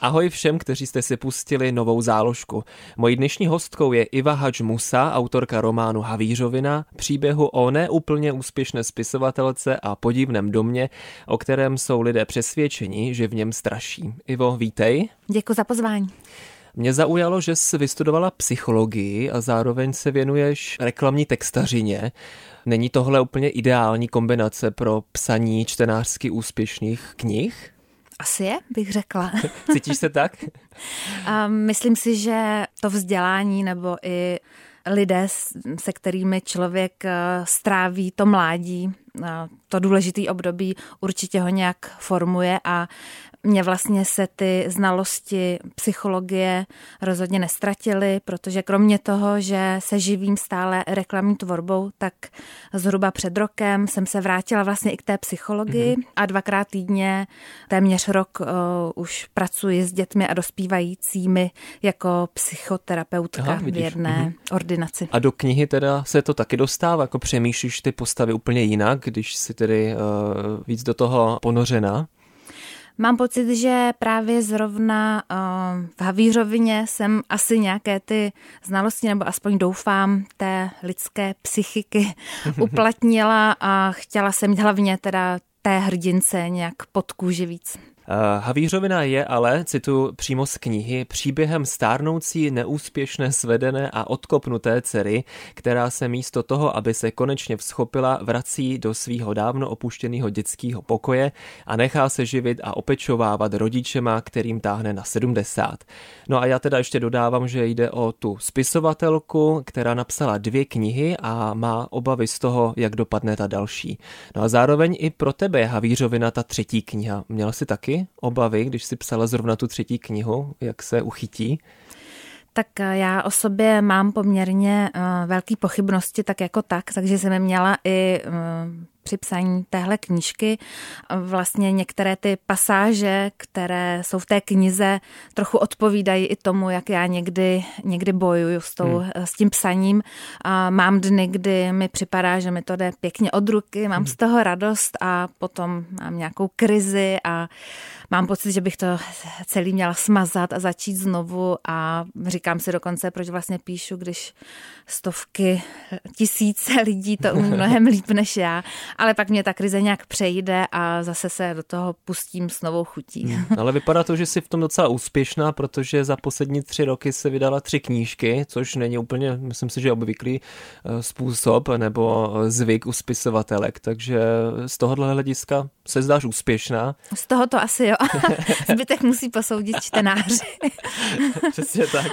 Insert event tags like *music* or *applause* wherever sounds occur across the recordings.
Ahoj všem, kteří jste si pustili novou záložku. Mojí dnešní hostkou je Iva Hadž Musa, autorka románu Havířovina, příběhu o neúplně úspěšné spisovatelce a podivném domě, o kterém jsou lidé přesvědčeni, že v něm straší. Ivo, vítej. Děkuji za pozvání. Mě zaujalo, že jsi vystudovala psychologii a zároveň se věnuješ reklamní textařině. Není tohle úplně ideální kombinace pro psaní čtenářsky úspěšných knih? Asi je, bych řekla. *laughs* Cítíš se tak? Myslím si, že to vzdělání nebo i lidé, se kterými člověk eh, stráví to mládí, to důležitý období určitě ho nějak formuje a mě vlastně se ty znalosti psychologie rozhodně nestratily, protože kromě toho, že se živím stále reklamní tvorbou, tak zhruba před rokem jsem se vrátila vlastně i k té psychologii mm-hmm. a dvakrát týdně, téměř rok uh, už pracuji s dětmi a dospívajícími jako psychoterapeutka Aha, v jedné mm-hmm. ordinaci. A do knihy teda se to taky dostává, jako přemýšlíš ty postavy úplně jinak, když si tedy uh, víc do toho ponořena? Mám pocit, že právě zrovna uh, v Havířovině jsem asi nějaké ty znalosti, nebo aspoň doufám, té lidské psychiky *laughs* uplatnila a chtěla jsem mít hlavně teda té hrdince nějak pod kůži víc. Eh, Havířovina je ale, cituji přímo z knihy, příběhem stárnoucí, neúspěšné, svedené a odkopnuté dcery, která se místo toho, aby se konečně vzchopila, vrací do svého dávno opuštěného dětského pokoje a nechá se živit a opečovávat rodičema, kterým táhne na 70. No a já teda ještě dodávám, že jde o tu spisovatelku, která napsala dvě knihy a má obavy z toho, jak dopadne ta další. No a zároveň i pro tebe je Havířovina ta třetí kniha. Měla jsi taky obavy, když si psala zrovna tu třetí knihu, jak se uchytí? Tak eh, já o sobě mám poměrně uh, velké pochybnosti, tak jako tak, takže jsem měla i uh, při psaní téhle knížky. Vlastně některé ty pasáže, které jsou v té knize, trochu odpovídají i tomu, jak já někdy, někdy bojuju s, tou, hmm. s tím psaním. A mám dny, kdy mi připadá, že mi to jde pěkně od ruky, mám hmm. z toho radost a potom mám nějakou krizi a mám pocit, že bych to celý měla smazat a začít znovu a říkám si dokonce, proč vlastně píšu, když stovky, tisíce lidí to umí *laughs* mnohem líp než já ale pak mě ta krize nějak přejde a zase se do toho pustím s novou chutí. Hmm. *laughs* Ale vypadá to, že jsi v tom docela úspěšná, protože za poslední tři roky se vydala tři knížky, což není úplně, myslím si, že obvyklý eh, způsob nebo zvyk u spisovatelek, takže z tohohle hlediska se zdáš úspěšná. Z toho to asi jo. *laughs* Zbytek musí posoudit čtenáři. *laughs* Přesně tak.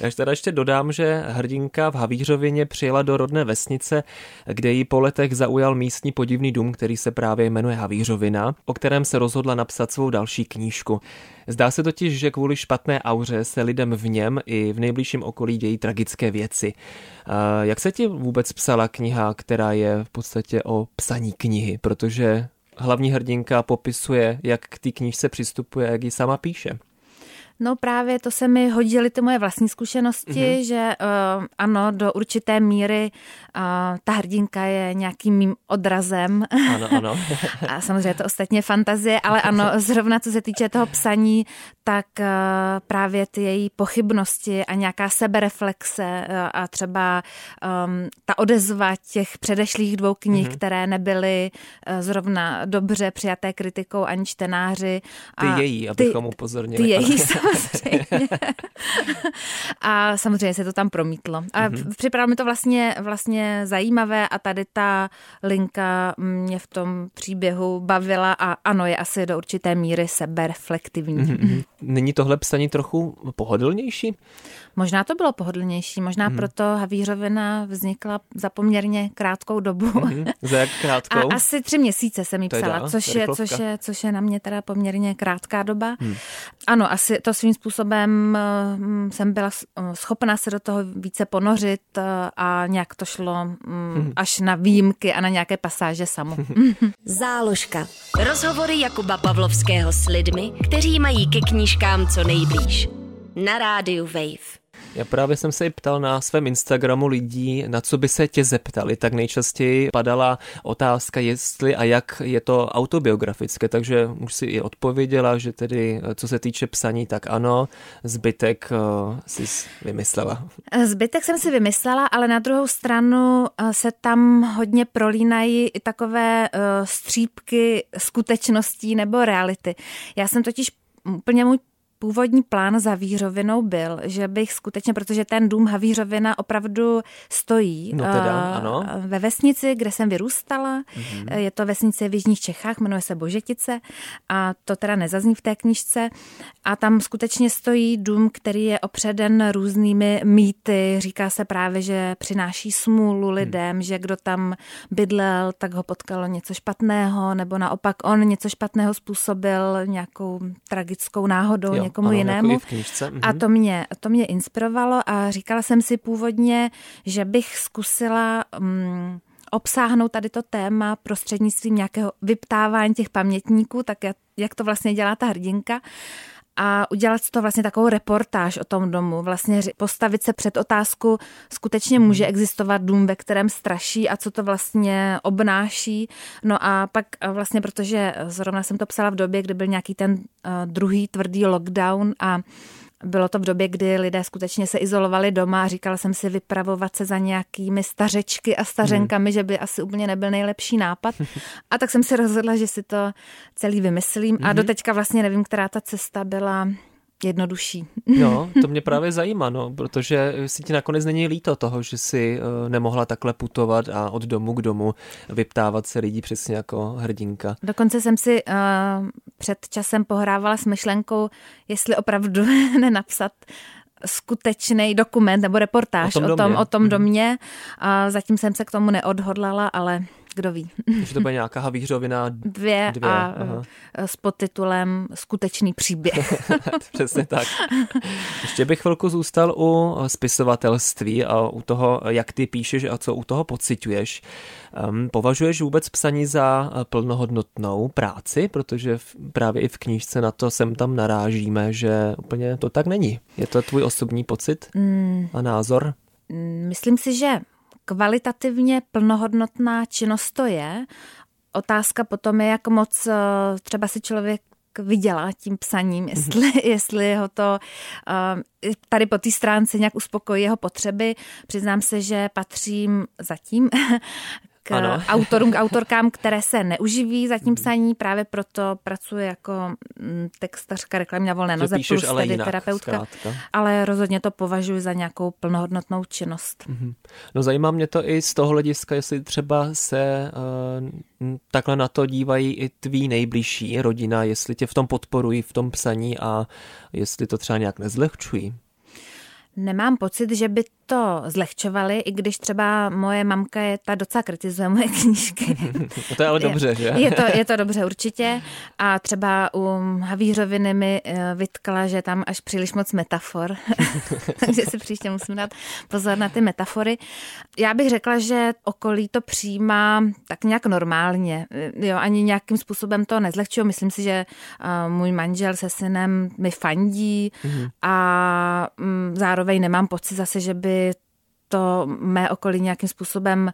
Já teda ještě dodám, že hrdinka v Havířovině přijela do rodné vesnice, kde jí po letech zaujal místní podivný dům, který se právě jmenuje Havířovina, o kterém se rozhodla napsat svou další knížku. Zdá se totiž, že kvůli špatné auře se lidem v něm i v nejbližším okolí dějí tragické věci. Jak se ti vůbec psala kniha, která je v podstatě o psaní knihy, protože hlavní hrdinka popisuje, jak k té knížce přistupuje, jak ji sama píše. No právě to se mi hodily ty moje vlastní zkušenosti, mm-hmm. že uh, ano, do určité míry uh, ta hrdinka je nějakým mým odrazem. Ano, ano. *laughs* a samozřejmě to ostatně fantazie, ale ano, zrovna co se týče toho psaní, tak uh, právě ty její pochybnosti a nějaká sebereflexe uh, a třeba um, ta odezva těch předešlých dvou knih, mm-hmm. které nebyly uh, zrovna dobře přijaté kritikou ani čtenáři. Ty a její, abychom upozornili. Ty její, samozřejmě. *laughs* a samozřejmě se to tam promítlo. A mm-hmm. připadalo mi to vlastně, vlastně zajímavé a tady ta linka mě v tom příběhu bavila a ano, je asi do určité míry sebereflektivní. Mm-hmm. není tohle psaní trochu pohodlnější? Možná to bylo pohodlnější, možná hmm. proto Havířovina vznikla za poměrně krátkou dobu. Hmm. Za jak *laughs* krátkou? A asi tři měsíce jsem ji psala, dá, což, je, což, je, což je na mě teda poměrně krátká doba. Hmm. Ano, asi to svým způsobem hm, jsem byla schopná se do toho více ponořit eh, a nějak to šlo hmm. až na výjimky a na nějaké pasáže samo. *laughs* Záložka. Rozhovory Jakuba Pavlovského s lidmi, kteří mají ke knížkám co nejblíž. Na rádiu Wave. Já právě jsem se i ptal na svém Instagramu lidí, na co by se tě zeptali, tak nejčastěji padala otázka, jestli a jak je to autobiografické, takže už si i odpověděla, že tedy co se týče psaní, tak ano, zbytek uh, si vymyslela. Zbytek jsem si vymyslela, ale na druhou stranu eh, se tam hodně prolínají i takové uh, střípky skutečností nebo reality. Já jsem totiž úplně můj původní plán za Vířovinou byl, že bych skutečně, protože ten dům Havířovina opravdu stojí no teda, uh, ano. ve vesnici, kde jsem vyrůstala. Mm-hmm. Je to vesnice v Jižních Čechách, jmenuje se Božetice a to teda nezazní v té knižce. A tam skutečně stojí dům, který je opředen různými mýty. Říká se právě, že přináší smůlu hmm. lidem, hmm. že kdo tam bydlel, tak ho potkalo něco špatného, nebo naopak on něco špatného způsobil nějakou tragickou náhodou, jo někomu ano, jinému. Jako knížce, a mhm. to mě, to mě inspirovalo a říkala jsem si původně, že bych zkusila um, obsáhnout tady to téma prostřednictvím nějakého vyptávání těch pamětníků, tak jak to vlastně dělá ta hrdinka a udělat to vlastně takovou reportáž o tom domu, vlastně postavit se před otázku, skutečně mhm. může existovat dům, ve kterém straší a co to vlastně obnáší. No a pak vlastně, protože zrovna jsem to psala v době, kdy byl nějaký ten uh, druhý tvrdý lockdown a bylo to v době, kdy lidé skutečně se izolovali doma a říkala jsem si vypravovat se za nějakými stařečky a stařenkami, hmm. že by asi úplně nebyl nejlepší nápad. A tak jsem si rozhodla, že si to celý vymyslím. A hmm. doteďka vlastně nevím, která ta cesta byla jednodušší. No, to mě právě zajímá, no, protože si ti nakonec není líto toho, že si uh, nemohla takhle putovat a od domu k domu vyptávat se lidí přesně jako hrdinka. Dokonce jsem si uh, před časem pohrávala s myšlenkou, jestli opravdu *laughs* nenapsat skutečný dokument nebo reportáž o tom, o tom, o tom mhm. domě. A zatím jsem se k tomu neodhodlala, ale kdo ví. Že to bude nějaká havířovina dvě, dvě a aha. Eh, s podtitulem Skutečný příběh. *laughs* Přesně tak. Ještě bych chvilku zůstal u spisovatelství a u toho, jak ty píšeš a co u toho pociťuješ. Um, považuješ vůbec psaní za plnohodnotnou práci? Protože v, právě i v knížce na to sem tam narážíme, že úplně to tak není. Je to tvůj osobní pocit mm. a názor? Mm, myslím si, že kvalitativně plnohodnotná činnost to je. Otázka potom je, jak moc eh, třeba si člověk vydělá tím psaním, mhm. jestli, *laughs* jestli ho to uh, tady po té stránce nějak uspokojí jeho potřeby. Přiznám se, že patřím zatím k ano. *laughs* autorům, k autorkám, které se neuživí za tím mhm. psaní, právě proto pracuji jako mm, textařka reklamní na volné noze plus ale tedy jinak, terapeutka, zkrátka. ale rozhodně to považuji za nějakou plnohodnotnou činnost. Mm-hmm. No zajímá mě to i z toho hlediska, jestli třeba se uh, takhle na to dívají i tví nejbližší rodina, jestli tě v tom podporují, v tom psaní a jestli to třeba nějak nezlehčují. Nemám pocit, že by to zlehčovali, i když třeba moje mamka je ta docela kritizuje moje *laughs* knížky. to je ale dobře, že? Je to, je to dobře určitě. A třeba u Havířoviny mi eh, vytkla, že tam až příliš moc metafor. *laughs* Takže si příště musím dát pozor na ty metafory. Já bych řekla, že okolí to přijímá tak nějak normálně. Jo, ani nějakým způsobem to nezlehčuje. Myslím si, že eh, můj manžel se synem mi fandí mm-hmm. a mm, zároveň nemám pocit zase, že by to mé okolí nějakým způsobem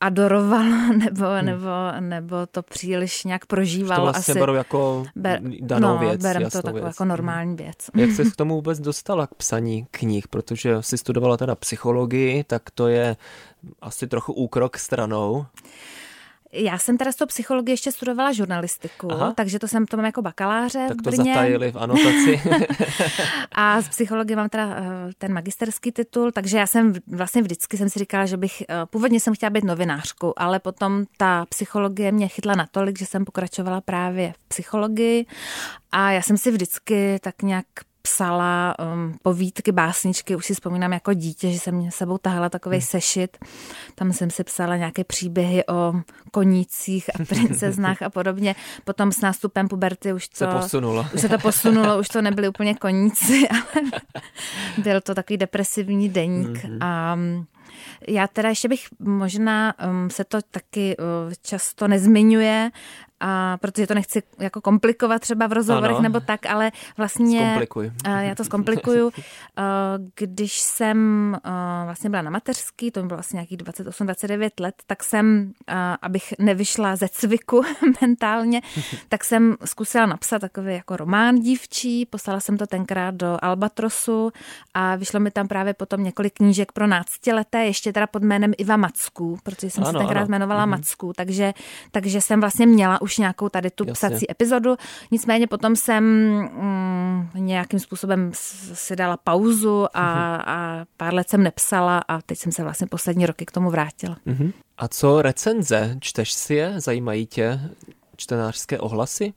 adorovalo *laughs* nebo, hmm. nebo, nebo to příliš nějak prožívalo. To vlastně asi. berou jako Ber, danou no, věc. berem to takovou jako normální věc. Jak jsi *laughs* k tomu vůbec dostala k psaní knih? Protože jsi studovala teda psychologii, tak to je asi trochu úkrok stranou. Já jsem teda z toho psychologie ještě studovala žurnalistiku, Aha. takže to jsem to mám jako bakaláře Tak to v Brně. zatajili v anotaci. *laughs* a z psychologie mám teda eh, ten magisterský titul, takže já jsem vlastně vždycky jsem si říkala, že bych, eh, původně jsem chtěla být novinářkou, ale potom ta psychologie mě chytla natolik, že jsem pokračovala právě v psychologii a já jsem si vždycky tak nějak psala um, povídky, básničky, už si vzpomínám jako dítě, že jsem mě sebou tahala takový hmm. sešit. Tam jsem si psala nějaké příběhy o konících a *laughs* princeznách a podobně. Potom s nástupem puberty už to... Se posunulo. Už se to posunulo, už to nebyly úplně koníci, *laughs* ale byl to takový depresivní deník. Mm-hmm. A já teda ještě bych možná um, se to taky uh, často nezmiňuje, a protože to nechci jako komplikovat třeba v rozhovorech ano. nebo tak, ale vlastně... Zkomplikuj. Uh, já to zkomplikuju. Uh, *laughs* když jsem uh, vlastně byla na mateřský, to mi bylo vlastně nějakých 28-29 let, tak jsem, abych nevyšla ze cviku *laughs* mentálně, *laughs* tak jsem zkusila napsat takový jako román dívčí, poslala jsem to tenkrát do Albatrosu a vyšlo mi tam právě potom několik knížek pro náctileté, ještě teda pod jménem Iva Macku, protože jsem ano, se tenkrát ano. jmenovala mm-hmm. Macku, takže, takže jsem vlastně měla už nějakou tady tu Jasně. psací epizodu. Nicméně potom jsem mm, nějakým způsobem si dala pauzu a, mm-hmm. a pár let jsem nepsala a teď jsem se vlastně poslední roky k tomu vrátila. Mm-hmm. A co recenze? Čteš si je? Zajímají tě čtenářské ohlasy?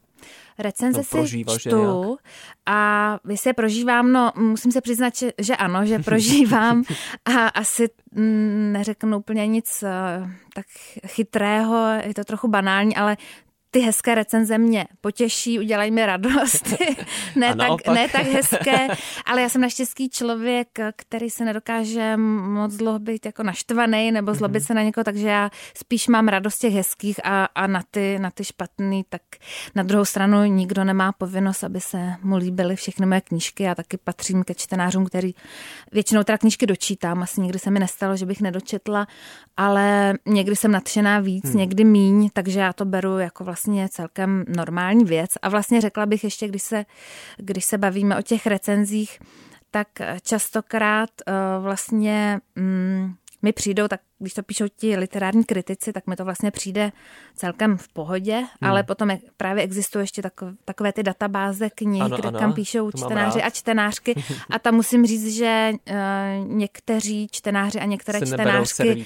Recenze no, si čtu a jestli je prožívám, no musím se přiznat, že, že ano, že prožívám *laughs* a asi mm, neřeknu úplně nic uh, tak chytrého, je to trochu banální, ale ty hezké recenze mě potěší, udělají mi radost. *laughs* *laughs* ne, tak, ne tak hezké, ale já jsem naštěstí člověk, který se nedokáže moc dlouho být jako naštvaný nebo zlobit mm-hmm. se na někoho, takže já spíš mám radost těch hezkých a, a na, ty, na ty špatný, tak na druhou stranu nikdo nemá povinnost, aby se mu líbily všechny moje knížky. Já taky patřím ke čtenářům, který většinou teda knížky dočítám. Asi nikdy se mi nestalo, že bych nedočetla, ale někdy jsem nadšená víc, hmm. někdy míň, takže já to beru jako vlastně vlastně celkem normální věc. A vlastně řekla bych ještě, když se, když se bavíme o těch recenzích, tak častokrát uh, vlastně um, mi přijdou tak když to píšou ti literární kritici, tak mi to vlastně přijde celkem v pohodě, hmm. ale potom je, právě existují ještě takové, takové ty databáze knih, ano, kde ano, kam píšou čtenáři a čtenářky *laughs* a tam musím říct, že uh, někteří čtenáři a některé čtenářky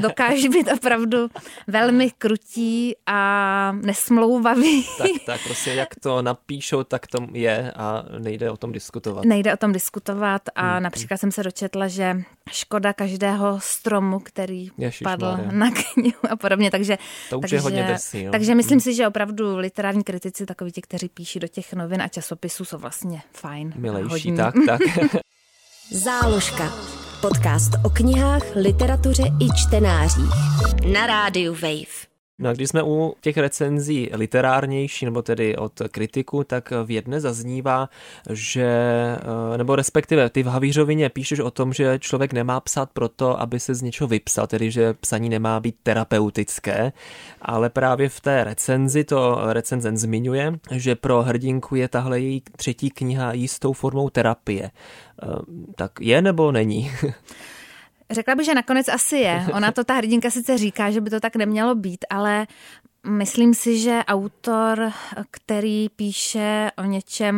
dokáží být opravdu velmi krutí a nesmlouvaví. Tak, tak prostě jak to napíšou, tak to je a nejde o tom diskutovat. Nejde o tom diskutovat a hmm. například jsem se dočetla, že škoda každého stromu, který Ježiš, padl Maria. na knihu a podobně. Takže, to už takže, je hodně desí, jo. takže myslím hmm. si, že opravdu literární kritici, takoví ti, kteří píší do těch novin a časopisů, jsou vlastně fajn. Milejší, tak, tak. *laughs* Záložka. Podcast o knihách, literatuře i čtenářích. Na rádiu Wave. No a když jsme u těch recenzí literárnější, nebo tedy od kritiku, tak v jedné zaznívá, že, eh, nebo respektive ty v Havířovině píšeš o tom, že člověk nemá psát proto, aby se z něčeho vypsal, tedy že psaní nemá být terapeutické, ale právě v té recenzi to recenzen zmiňuje, že pro hrdinku je tahle její třetí kniha jistou formou terapie. Eh, tak je nebo není? *laughs* Řekla bych, že nakonec asi je. *laughs* Ona to ta hrdinka sice říká, že by to tak nemělo být, ale myslím si, že autor, který píše o něčem,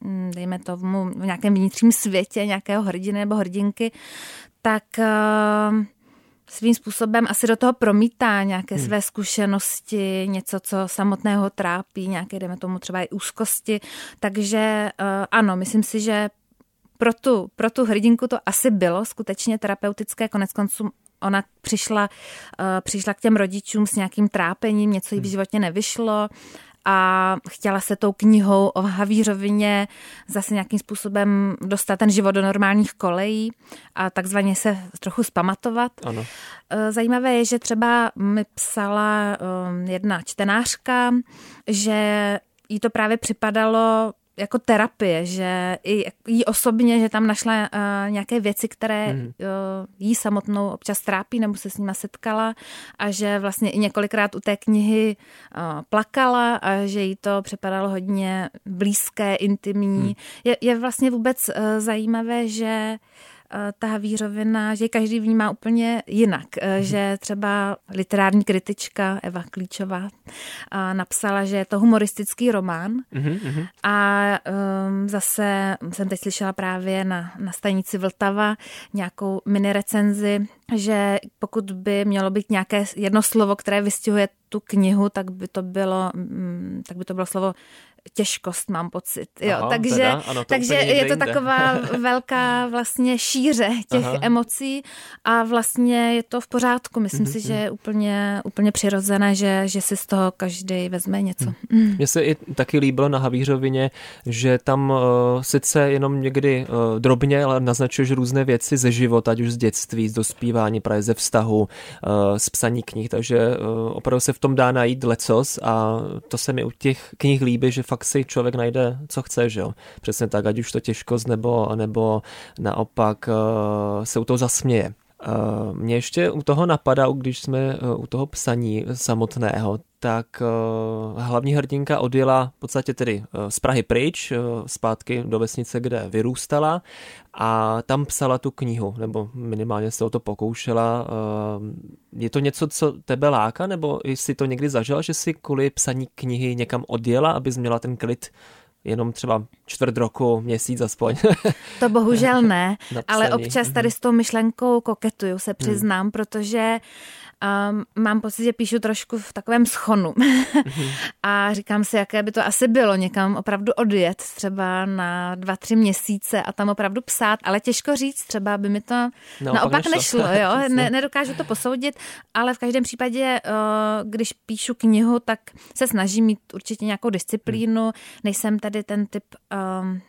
mm, dejme tomu, v nějakém vnitřním světě nějakého hrdiny nebo hrdinky, tak uh, svým způsobem asi do toho promítá nějaké hmm. své zkušenosti, něco, co samotného trápí, nějaké, dejme tomu třeba i úzkosti. Takže uh, ano, myslím si, že pro tu, pro tu hrdinku to asi bylo skutečně terapeutické, konec konců ona přišla, uh, přišla k těm rodičům s nějakým trápením, něco jí v hmm. životě nevyšlo a chtěla se tou knihou o Havířovině zase nějakým způsobem dostat ten život do normálních kolejí a takzvaně se trochu spamatovat. Ano. Eh, zajímavé je, že třeba mi psala um, jedna čtenářka, že jí to právě připadalo jako terapie, že i jí osobně, že tam našla uh, nějaké věci, které mm. uh, jí samotnou občas trápí nebo se s nima setkala a že vlastně i několikrát u té knihy uh, plakala a že jí to připadalo hodně blízké, intimní. Mm. Je, je vlastně vůbec uh, zajímavé, že ta Havířovina, že každý vnímá úplně jinak, mm-hmm. že třeba literární kritička Eva Klíčová napsala, že je to humoristický román mm-hmm. a um, zase jsem teď slyšela právě na, na stanici Vltava nějakou mini recenzi, že pokud by mělo být nějaké jedno slovo, které vystihuje tu knihu, tak by to bylo, mm, tak by to bylo slovo těžkost, mám pocit. Jo, Aha, takže teda, ano, to takže je to taková *laughs* velká vlastně šíře těch Aha. emocí a vlastně je to v pořádku. Myslím mm-hmm. si, že je úplně, úplně přirozené, že, že si z toho každý vezme něco. Mm. Mně se i taky líbilo na Havířovině, že tam uh, sice jenom někdy uh, drobně, ale naznačuješ různé věci ze života, ať už z dětství, z dospívání, právě ze vztahu, uh, z psaní knih, takže uh, opravdu se v tom dá najít lecos a to se mi u těch knih líbí, že fakt si člověk najde, co chce, že jo. Přesně tak, ať už to těžkost, nebo, nebo naopak uh, se u toho zasměje. Uh, mě ještě u toho napadá, když jsme uh, u toho psaní samotného, tak uh, hlavní hrdinka odjela v podstatě tedy z Prahy pryč, zpátky do vesnice, kde vyrůstala a tam psala tu knihu, nebo minimálně se o to pokoušela. Je to něco, co tebe láká, nebo jsi to někdy zažila, že si kvůli psaní knihy někam odjela, abys měla ten klid jenom třeba čtvrt roku, měsíc aspoň. *laughs* To bohužel ne, *laughs* ale občas tady s tou myšlenkou koketuju, se hmm. přiznám, hmm. protože um, mám pocit, že píšu trošku v takovém schonu. Hmm. *laughs* a říkám si, jaké by to asi bylo někam opravdu odjet, třeba na dva, tři měsíce a tam opravdu psát, ale těžko říct, třeba by mi to no, naopak nešlo, nešlo jo? *laughs* Ne, nedokážu to posoudit, ale v každém případě, uh, když píšu knihu, tak se snažím mít určitě nějakou disciplínu, hmm. nejsem tady ten typ um,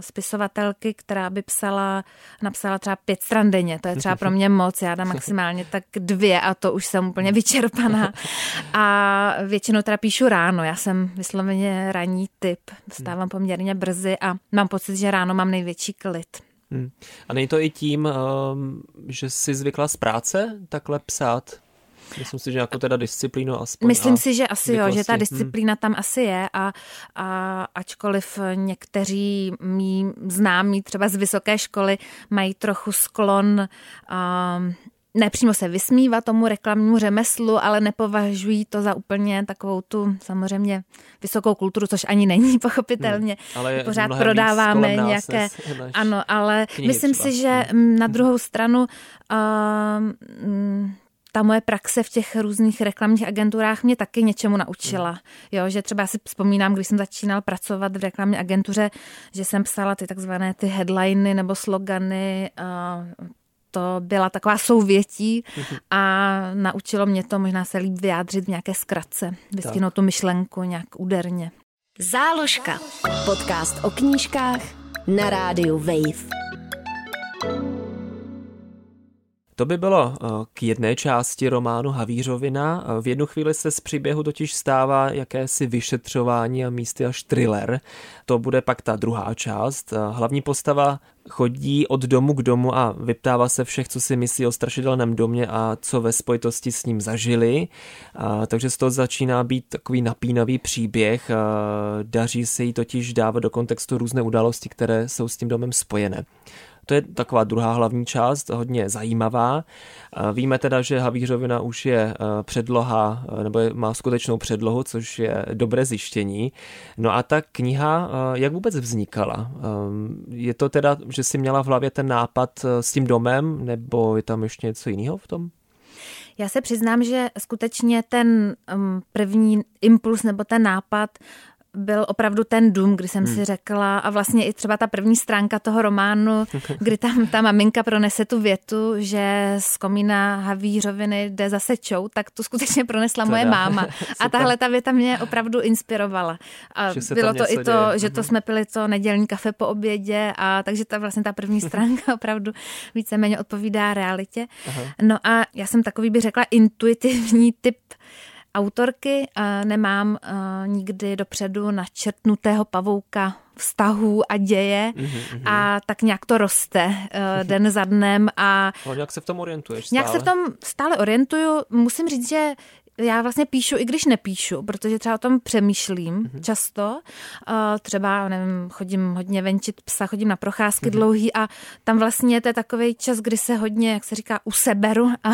spisovatelky, která by psala, napsala třeba pět stran denně. To je třeba pro mě moc, já dám maximálně tak dvě a to už jsem úplně vyčerpaná. A většinou teda píšu ráno, já jsem vysloveně ranní typ, vstávám poměrně brzy a mám pocit, že ráno mám největší klid. Hmm. A není to i tím, um, že jsi zvykla z práce takhle psát? Myslím si, že jako teda disciplínu aspoň. Myslím si, že asi jo, že ta hmm. disciplína hmm. tam asi je a, a ačkoliv někteří mý známí třeba z vysoké školy mají trochu sklon um, nepřímo se vysmívat tomu reklamnímu řemeslu, ale nepovažují to za úplně takovou tu samozřejmě vysokou kulturu, což ani není *laughs* pochopitelně. Hmm, ale Pořád prodáváme nějaké... Ano, ale myslím třeba. si, že hmm. na druhou stranu uh, ta moje praxe v těch různých reklamních agenturách mě taky něčemu naučila. Jo, že třeba si vzpomínám, když jsem začínal pracovat v reklamní agentuře, že jsem psala ty takzvané ty headliny nebo slogany, to byla taková souvětí a naučilo mě to možná se líp vyjádřit v nějaké zkratce, vystihnout tu myšlenku nějak úderně. Záložka. Podcast o knížkách na rádiu Wave. To by bylo eh, k jedné části románu Havířovina. V jednu chvíli se z příběhu totiž stává jakési vyšetřování a místy až thriller. To bude pak ta druhá část. Hlavní postava chodí od domu k domu a vyptává se všech, co si myslí o strašidelném domě a co ve spojitosti s ním zažili. A, takže z toho začíná být takový napínavý příběh. Daří se jí totiž dávat do kontextu různé události, které jsou s tím domem spojené. To je taková druhá hlavní část, hodně zajímavá. Víme teda, že Havířovina už je e, předloha, e, nebo má skutečnou předlohu, což je dobré zjištění. No a ta kniha, e, jak vůbec vznikala? Je to teda, že si měla v hlavě ten nápad s tím domem, nebo je tam ještě něco jiného v tom? Já se přiznám, že skutečně ten první impuls nebo ten nápad byl opravdu ten dům, kdy jsem hmm. si řekla, a vlastně i třeba ta první stránka toho románu, *laughs* kdy tam ta maminka pronese tu větu, že z komína Havířoviny jde zase čou, tak to skutečně pronesla teda. moje máma. *laughs* A tahle ta věta mě opravdu inspirovala. A bylo to i to, děje. že to jsme pili to nedělní kafe po obědě, a takže ta vlastně ta první *laughs* stránka opravdu víceméně odpovídá realitě. Aha. No a já jsem takový, bych řekla, intuitivní typ autorky. Nemám nikdy dopředu načrtnutého pavouka vztahů a děje mm-hmm. a tak nějak to roste e, den za dnem. A *laughs* no, nějak se v tom orientuješ stále? Nějak se v tom stále orientuju. Musím říct, že já vlastně píšu, i když nepíšu, protože třeba o tom přemýšlím mm-hmm. často. Uh, třeba, nevím, chodím hodně venčit psa, chodím na procházky mm-hmm. dlouhý a tam vlastně to je takový čas, kdy se hodně, jak se říká, useberu *laughs* a,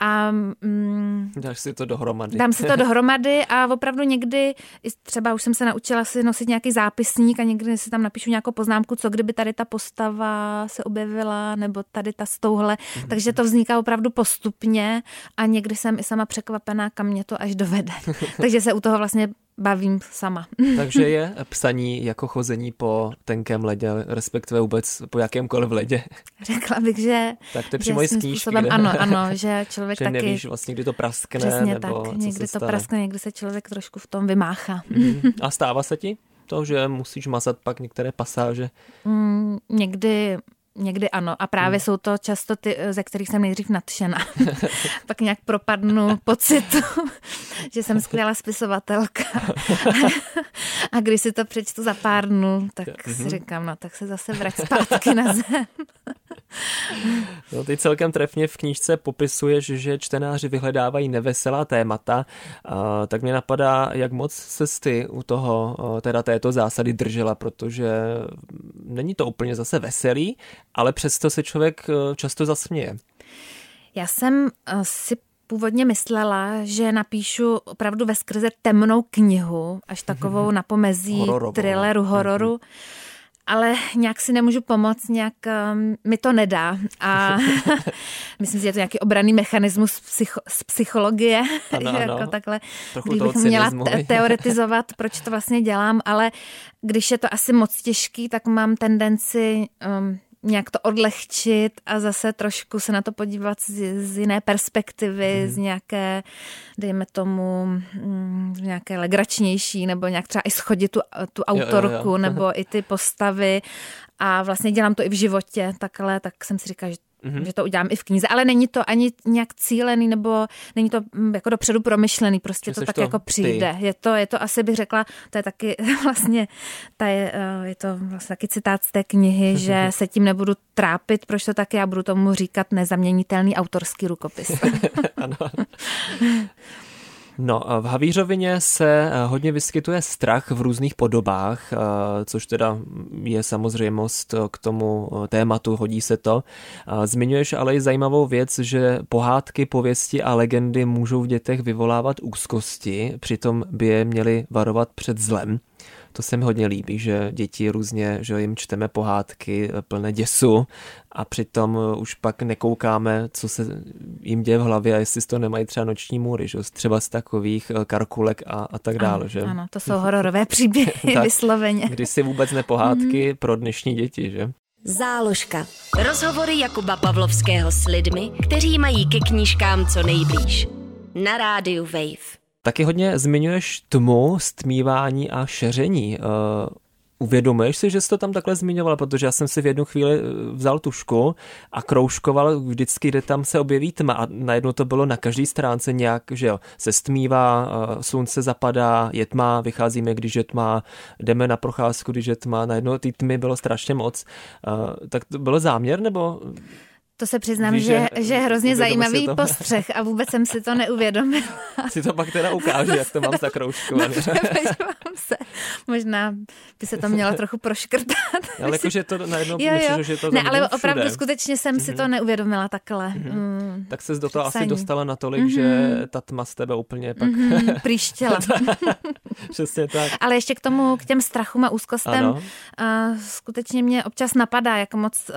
a mm, dáš si to dohromady. Dám si to *laughs* dohromady a opravdu někdy, třeba už jsem se naučila si nosit nějaký zápisník a někdy si tam napíšu nějakou poznámku, co kdyby tady ta postava se objevila, nebo tady ta stouhle. Mm-hmm. Takže to vzniká opravdu postupně a někdy jsem i sama překvapená, kam mě to až dovede. *laughs* Takže se u toho vlastně bavím sama. Takže je *laughs* psaní jako chození po tenkém ledě, respektive vůbec po jakémkoliv ledě. Řekla bych, že... Tak to je přímo i z knížky, kde... Ano, ano, *laughs* že člověk že taky... nevíš vlastně, kdy to praskne, Přesně nebo tak, co někdy se to stane. praskne, někdy se člověk trošku v tom vymáchá. Mm. A stává se ti to, že musíš mazat pak některé pasáže? Mm, někdy Někdy ano. A právě hmm. jsou to často ty, ze kterých jsem nejdřív nadšená. *laughs* Pak nějak propadnu pocitu, *laughs* že jsem skvělá spisovatelka. *laughs* a když si to přečtu za pár dnů, tak hmm. si říkám, no tak se zase vrať zpátky na zem. *laughs* no, ty celkem trefně v knížce popisuješ, že čtenáři vyhledávají neveselá témata, a, tak mě napadá, jak moc se ty u toho, teda této zásady držela, protože není to úplně zase veselý, ale přesto se člověk často zasměje. Já jsem si původně myslela, že napíšu opravdu ve skrze temnou knihu, až takovou *laughs* na pomezí Hororovou. thrilleru, hororu. Mm-hmm ale nějak si nemůžu pomoct, nějak um, mi to nedá. A *laughs* *laughs* myslím si, že je to nějaký obranný mechanismus psycho, z psychologie, ano, *laughs* jako ano. takhle, Trochu kdybych měla te- teoretizovat, proč to vlastně dělám, ale když je to asi moc těžký, tak mám tendenci um, nějak to odlehčit a zase trošku se na to podívat z, z jiné perspektivy, mm. z nějaké, dejme tomu, mm, nějaké legračnější, nebo nějak třeba i schodit tu, tu autorku, jo, jo, jo. nebo i ty postavy a vlastně dělám to i v životě takhle, tak jsem si říkala, že mm-hmm. že to udělám i v knize, ale není to ani nějak cílený nebo není to mm, jako dopředu promyšlený, prostě to tak to jako přijde. Je to, je to asi bych řekla, to je taky *laughs* vlastně, ta je, eh, je to vlastně taky citát z té knihy, že *laughs* se tím nebudu trápit, proč to tak já budu tomu říkat nezaměnitelný autorský rukopis. *laughs* ano. No, v Havířovině se eh, hodně vyskytuje strach v různých podobách, eh, což teda je samozřejmost k tomu eh, tématu, hodí se to. Zmiňuješ ale i zajímavou věc, že pohádky, pověsti a legendy můžou v dětech vyvolávat úzkosti, přitom by je měly varovat před zlem. To se mi hodně líbí, že děti různě, že jim čteme pohádky plné děsu a přitom už pak nekoukáme, co se jim děje v hlavě a jestli z toho nemají třeba noční můry, že? třeba z takových eh, karkulek a, a tak dále. Ano, že? ano, to jsou *laughs* hororové příběhy *laughs* tak, vysloveně. Když si vůbec nepohádky mm. pro dnešní děti, že? Záložka. Rozhovory Jakuba Pavlovského s lidmi, kteří mají ke knížkám co nejblíž. Na rádiu Wave. Taky hodně zmiňuješ tmu, stmívání a šeření. Uh, uvědomuješ si, že jsi to tam takhle zmiňoval, protože já jsem si v jednu chvíli eh, vzal tušku a kroužkoval vždycky, kde tam se objeví tma a najednou to bylo na každé stránce nějak, že jo, se stmívá, uh, slunce zapadá, je tma, vycházíme, když je tma, jdeme na procházku, když je tma, najednou ty tmy bylo strašně moc. Tak to bylo záměr, nebo to se přiznám, Víš, že, že je hrozně zajímavý postřeh a vůbec jsem si to neuvědomila. *laughs* Si to pak teda ukáže, jak to mám zakroužkované. se. Možná by se to mělo trochu proškrtat. *laughs* Ale jakože to najednou jo, jo. že to Ne, ale všude. opravdu skutečně jsem si to mhm. neuvědomila takhle. Mm-hmm. Mm, tak se do toho asi dostala natolik, mm-hmm. že ta tma z tebe úplně pak... Mm-hmm, *laughs* příštěla. Přesně tak. Ale ještě k tomu, k těm strachům a úzkostem, uh, skutečně mě občas napadá, jak moc uh,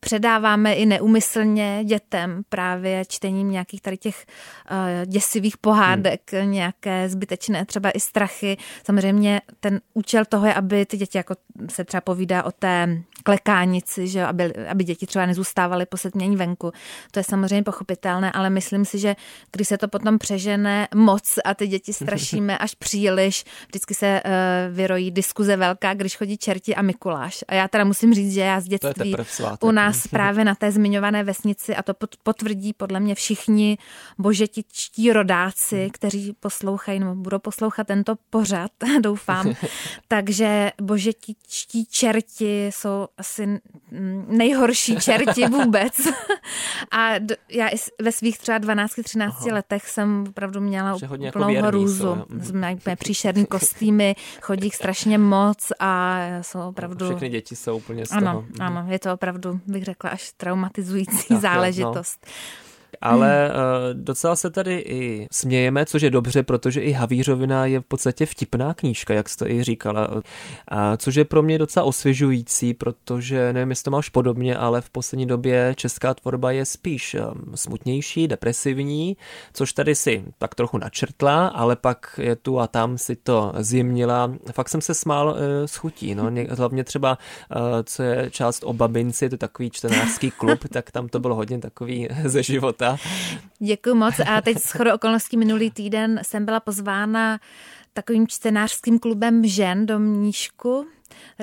předáváme i neumyslně dětem právě čtením nějakých tady těch uh, děsivých pohádek, hmm. nějaké zbytečné třeba i strachy. Samozřejmě ten účel toho je, aby ty děti, jako se třeba povídá o té klekánici, že aby, aby děti třeba nezůstávaly po setmění venku. To je samozřejmě pochopitelné, ale myslím si, že když se to potom přežene moc a ty děti strašíme až příliš, vždycky se uh, vyrojí diskuze velká, když chodí čerti a Mikuláš. A já teda musím říct, že já z dětství u nás nás právě na té zmiňované vesnici a to potvrdí podle mě všichni božetičtí rodáci, kteří poslouchají nebo budou poslouchat tento pořad, *laughs* doufám. *laughs* Takže božetičtí čerti jsou asi nejhorší čerti *laughs* vůbec. A já ve svých třeba 12-13 letech jsem opravdu měla úplnou jako hrůzu. Jsme příšerný kostýmy, chodí strašně moc a jsou opravdu... Všechny děti jsou úplně z ano, toho. Ano, je to opravdu, bych řekla, až traumatizující tak, záležitost. No. Ale hmm. docela se tady i smějeme, což je dobře, protože i Havířovina je v podstatě vtipná knížka, jak jste i říkala. A což je pro mě docela osvěžující, protože nevím, jestli to máš podobně, ale v poslední době česká tvorba je spíš eh, smutnější, depresivní, což tady si tak trochu načrtla, ale pak je tu a tam si to zjemnila. Fakt jsem se smál s chutí, no. hlavně třeba, uh, co je část o babinci, to je takový čtenářský klub, tak tam to bylo hodně takový *laughs* ze života života. Děkuji moc a teď s chodou okolností minulý týden jsem byla pozvána takovým čtenářským klubem žen do Mníšku,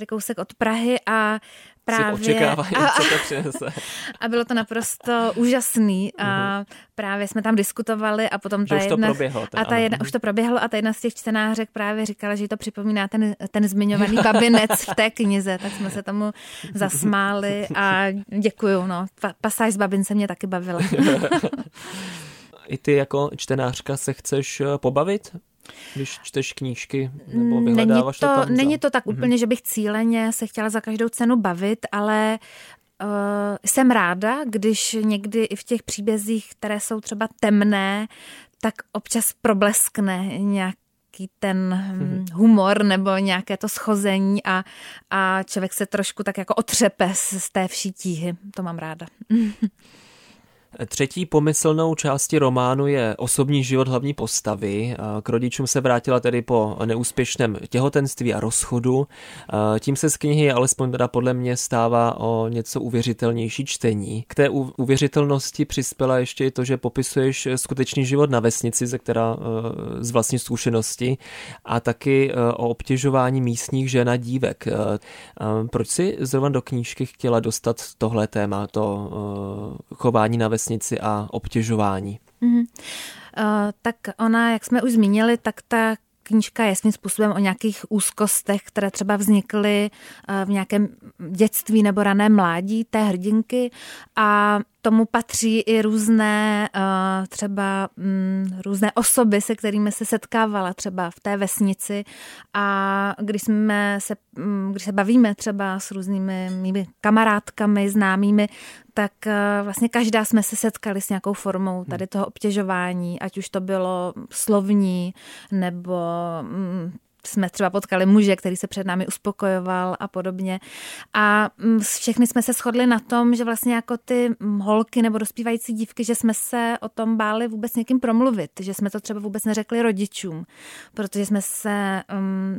kousek od Prahy a právě... očekávají, a, co to přinese. *laughs* A bylo to naprosto úžasný a uh-huh. právě jsme tam diskutovali a potom ta už jedna... To proběhlo, a ta jedna, už to proběhlo a ta jedna z těch čtenářek právě říkala, že to připomíná ten, ten zmiňovaný *laughs* babinec v té knize, tak jsme se tomu zasmáli a děkuju, no. Pasáž s babince mě taky bavila. *laughs* I ty jako čtenářka se chceš eh, pobavit? Když čteš knížky nebo vyhledáváš není to, to tam Není to tak mm-hmm. úplně, že bych cíleně se chtěla za každou cenu bavit, ale uh, jsem ráda, když někdy i v těch příbězích, které jsou třeba temné, tak občas probleskne nějak ten mm, humor nebo nějaké to schození a, a člověk se trošku tak jako otřepe z té vší tíhy. To mám ráda. *laughs* Třetí pomyslnou části románu je osobní život hlavní postavy. K rodičům se vrátila tedy po neúspěšném těhotenství a rozchodu. Tím se z knihy alespoň teda podle mě stává o něco uvěřitelnější čtení. K té uvěřitelnosti přispěla ještě i to, že popisuješ skutečný život na vesnici, ze která e, z vlastní zkušenosti a taky e, o obtěžování místních žen a dívek. E, proč si zrovna do knížky chtěla dostat tohle téma, to chování na vesnici? Vesnici a obtěžování. Mm-hmm. Uh, tak ona, jak jsme už zmínili, tak ta knížka je svým způsobem o nějakých úzkostech, které třeba vznikly v nějakém dětství nebo raném mládí té hrdinky a tomu patří i různé uh, třeba um, různé osoby, se kterými se setkávala třeba v té vesnici. A když jsme se, um, když se bavíme třeba s různými mými kamarádkami, známými, tak uh, vlastně každá jsme se setkali s nějakou formou tady toho obtěžování, ať už to bylo slovní nebo um, jsme třeba potkali muže, který se před námi uspokojoval a podobně. A mm, všechny jsme se shodli na tom, že vlastně jako ty holky nebo dospívající dívky, že jsme se o tom báli vůbec někým promluvit, že jsme to třeba vůbec neřekli rodičům, protože jsme se um,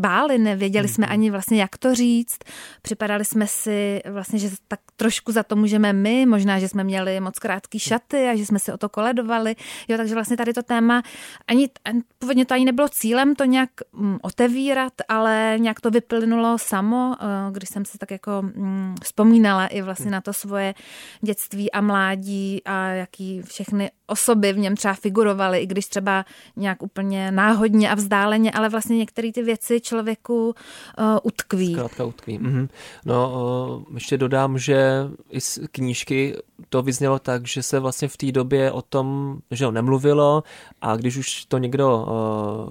báli, nevěděli jsme mhm. ani vlastně, jak to říct. Připadali jsme si vlastně, že tak trošku za to můžeme my, možná, že jsme měli moc krátký šaty a že jsme si o to koledovali. Jo, takže vlastně tady to téma, ani, původně to ani nebylo cílem to nějak otevírat, ale nějak to vyplynulo samo, eh, když jsem se tak jako mm, vzpomínala i vlastně na to svoje dětství a mládí a jaký všechny osoby v něm třeba figurovaly, i když třeba nějak úplně náhodně a vzdáleně, ale vlastně některé ty věci člověku uh, utkví. Zkrátka utkví. Mhm. No, uh, ještě dodám, že i z knížky to vyznělo tak, že se vlastně v té době o tom, že ho nemluvilo a když už to někdo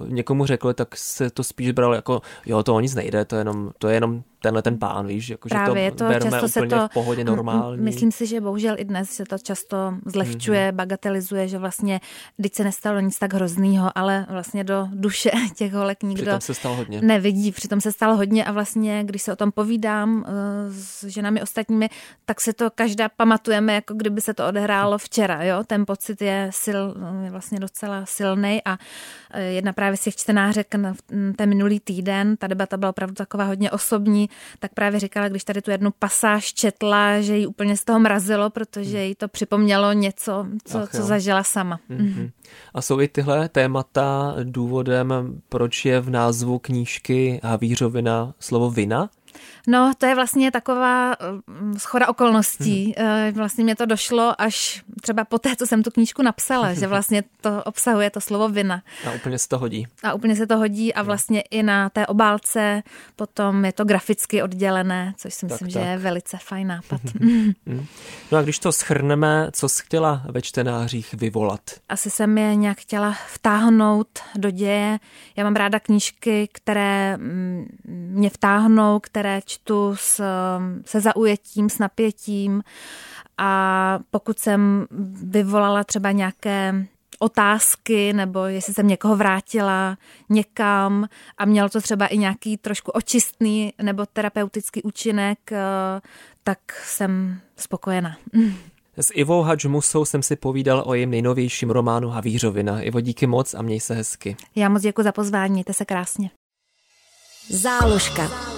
uh, někomu řekl, tak se to spíš bralo jako, jo, to o nic nejde, to je jenom, to je jenom tenhle ten pán, víš, jako, Právě že to, to berme často úplně se to, v pohodě normální. Myslím si, že bohužel i dnes se to často zlehčuje, mm-hmm. bagatelizuje, že vlastně, když se nestalo nic tak hroznýho, ale vlastně do duše *laughs* těch holek nikdo přitom se stalo hodně. nevidí. Přitom se stalo hodně a vlastně, když se o tom povídám uh, s ženami ostatními, tak se to každá pamatujeme, jako kdyby se to odehrálo včera, jo, ten pocit je, sil, je vlastně docela silný a uh, jedna právě z těch čtenářek ten minulý týden, ta debata byla opravdu taková hodně osobní, tak právě říkala, když tady tu jednu pasáž četla, že jí úplně z toho mrazilo, protože jí to připomnělo něco, co, Ach, co zažila sama. Mm-hmm. A jsou i tyhle témata důvodem, proč je v názvu knížky Havířovina slovo vina? No, to je vlastně taková mm, schoda okolností. Hmm. Vlastně mě to došlo až třeba po té, co jsem tu knížku napsala, že *laughs* vlastně to obsahuje to slovo vina. A úplně se to hodí. A úplně se to hodí a vlastně i na té obálce potom je to graficky oddělené, což si myslím, tak, že tak. je velice fajn nápad. *laughs* Hmm. no a když to schrneme, co jsi chtěla ve čtenářích vyvolat? Asi jsem je nějak chtěla vtáhnout do děje. Já mám ráda knížky, které mm, mě vtáhnou, které čtu s, se zaujetím, s napětím a pokud jsem vyvolala třeba nějaké otázky, nebo jestli jsem někoho vrátila někam a mělo to třeba i nějaký trošku očistný nebo terapeutický účinek, eh, tak jsem spokojená. *laughs* S Ivou Hadžmusou jsem si povídal o jejím nejnovějším románu Havířovina. Ivo, díky moc a měj se hezky. Já moc děkuji za pozvání, mějte se krásně. Záložka.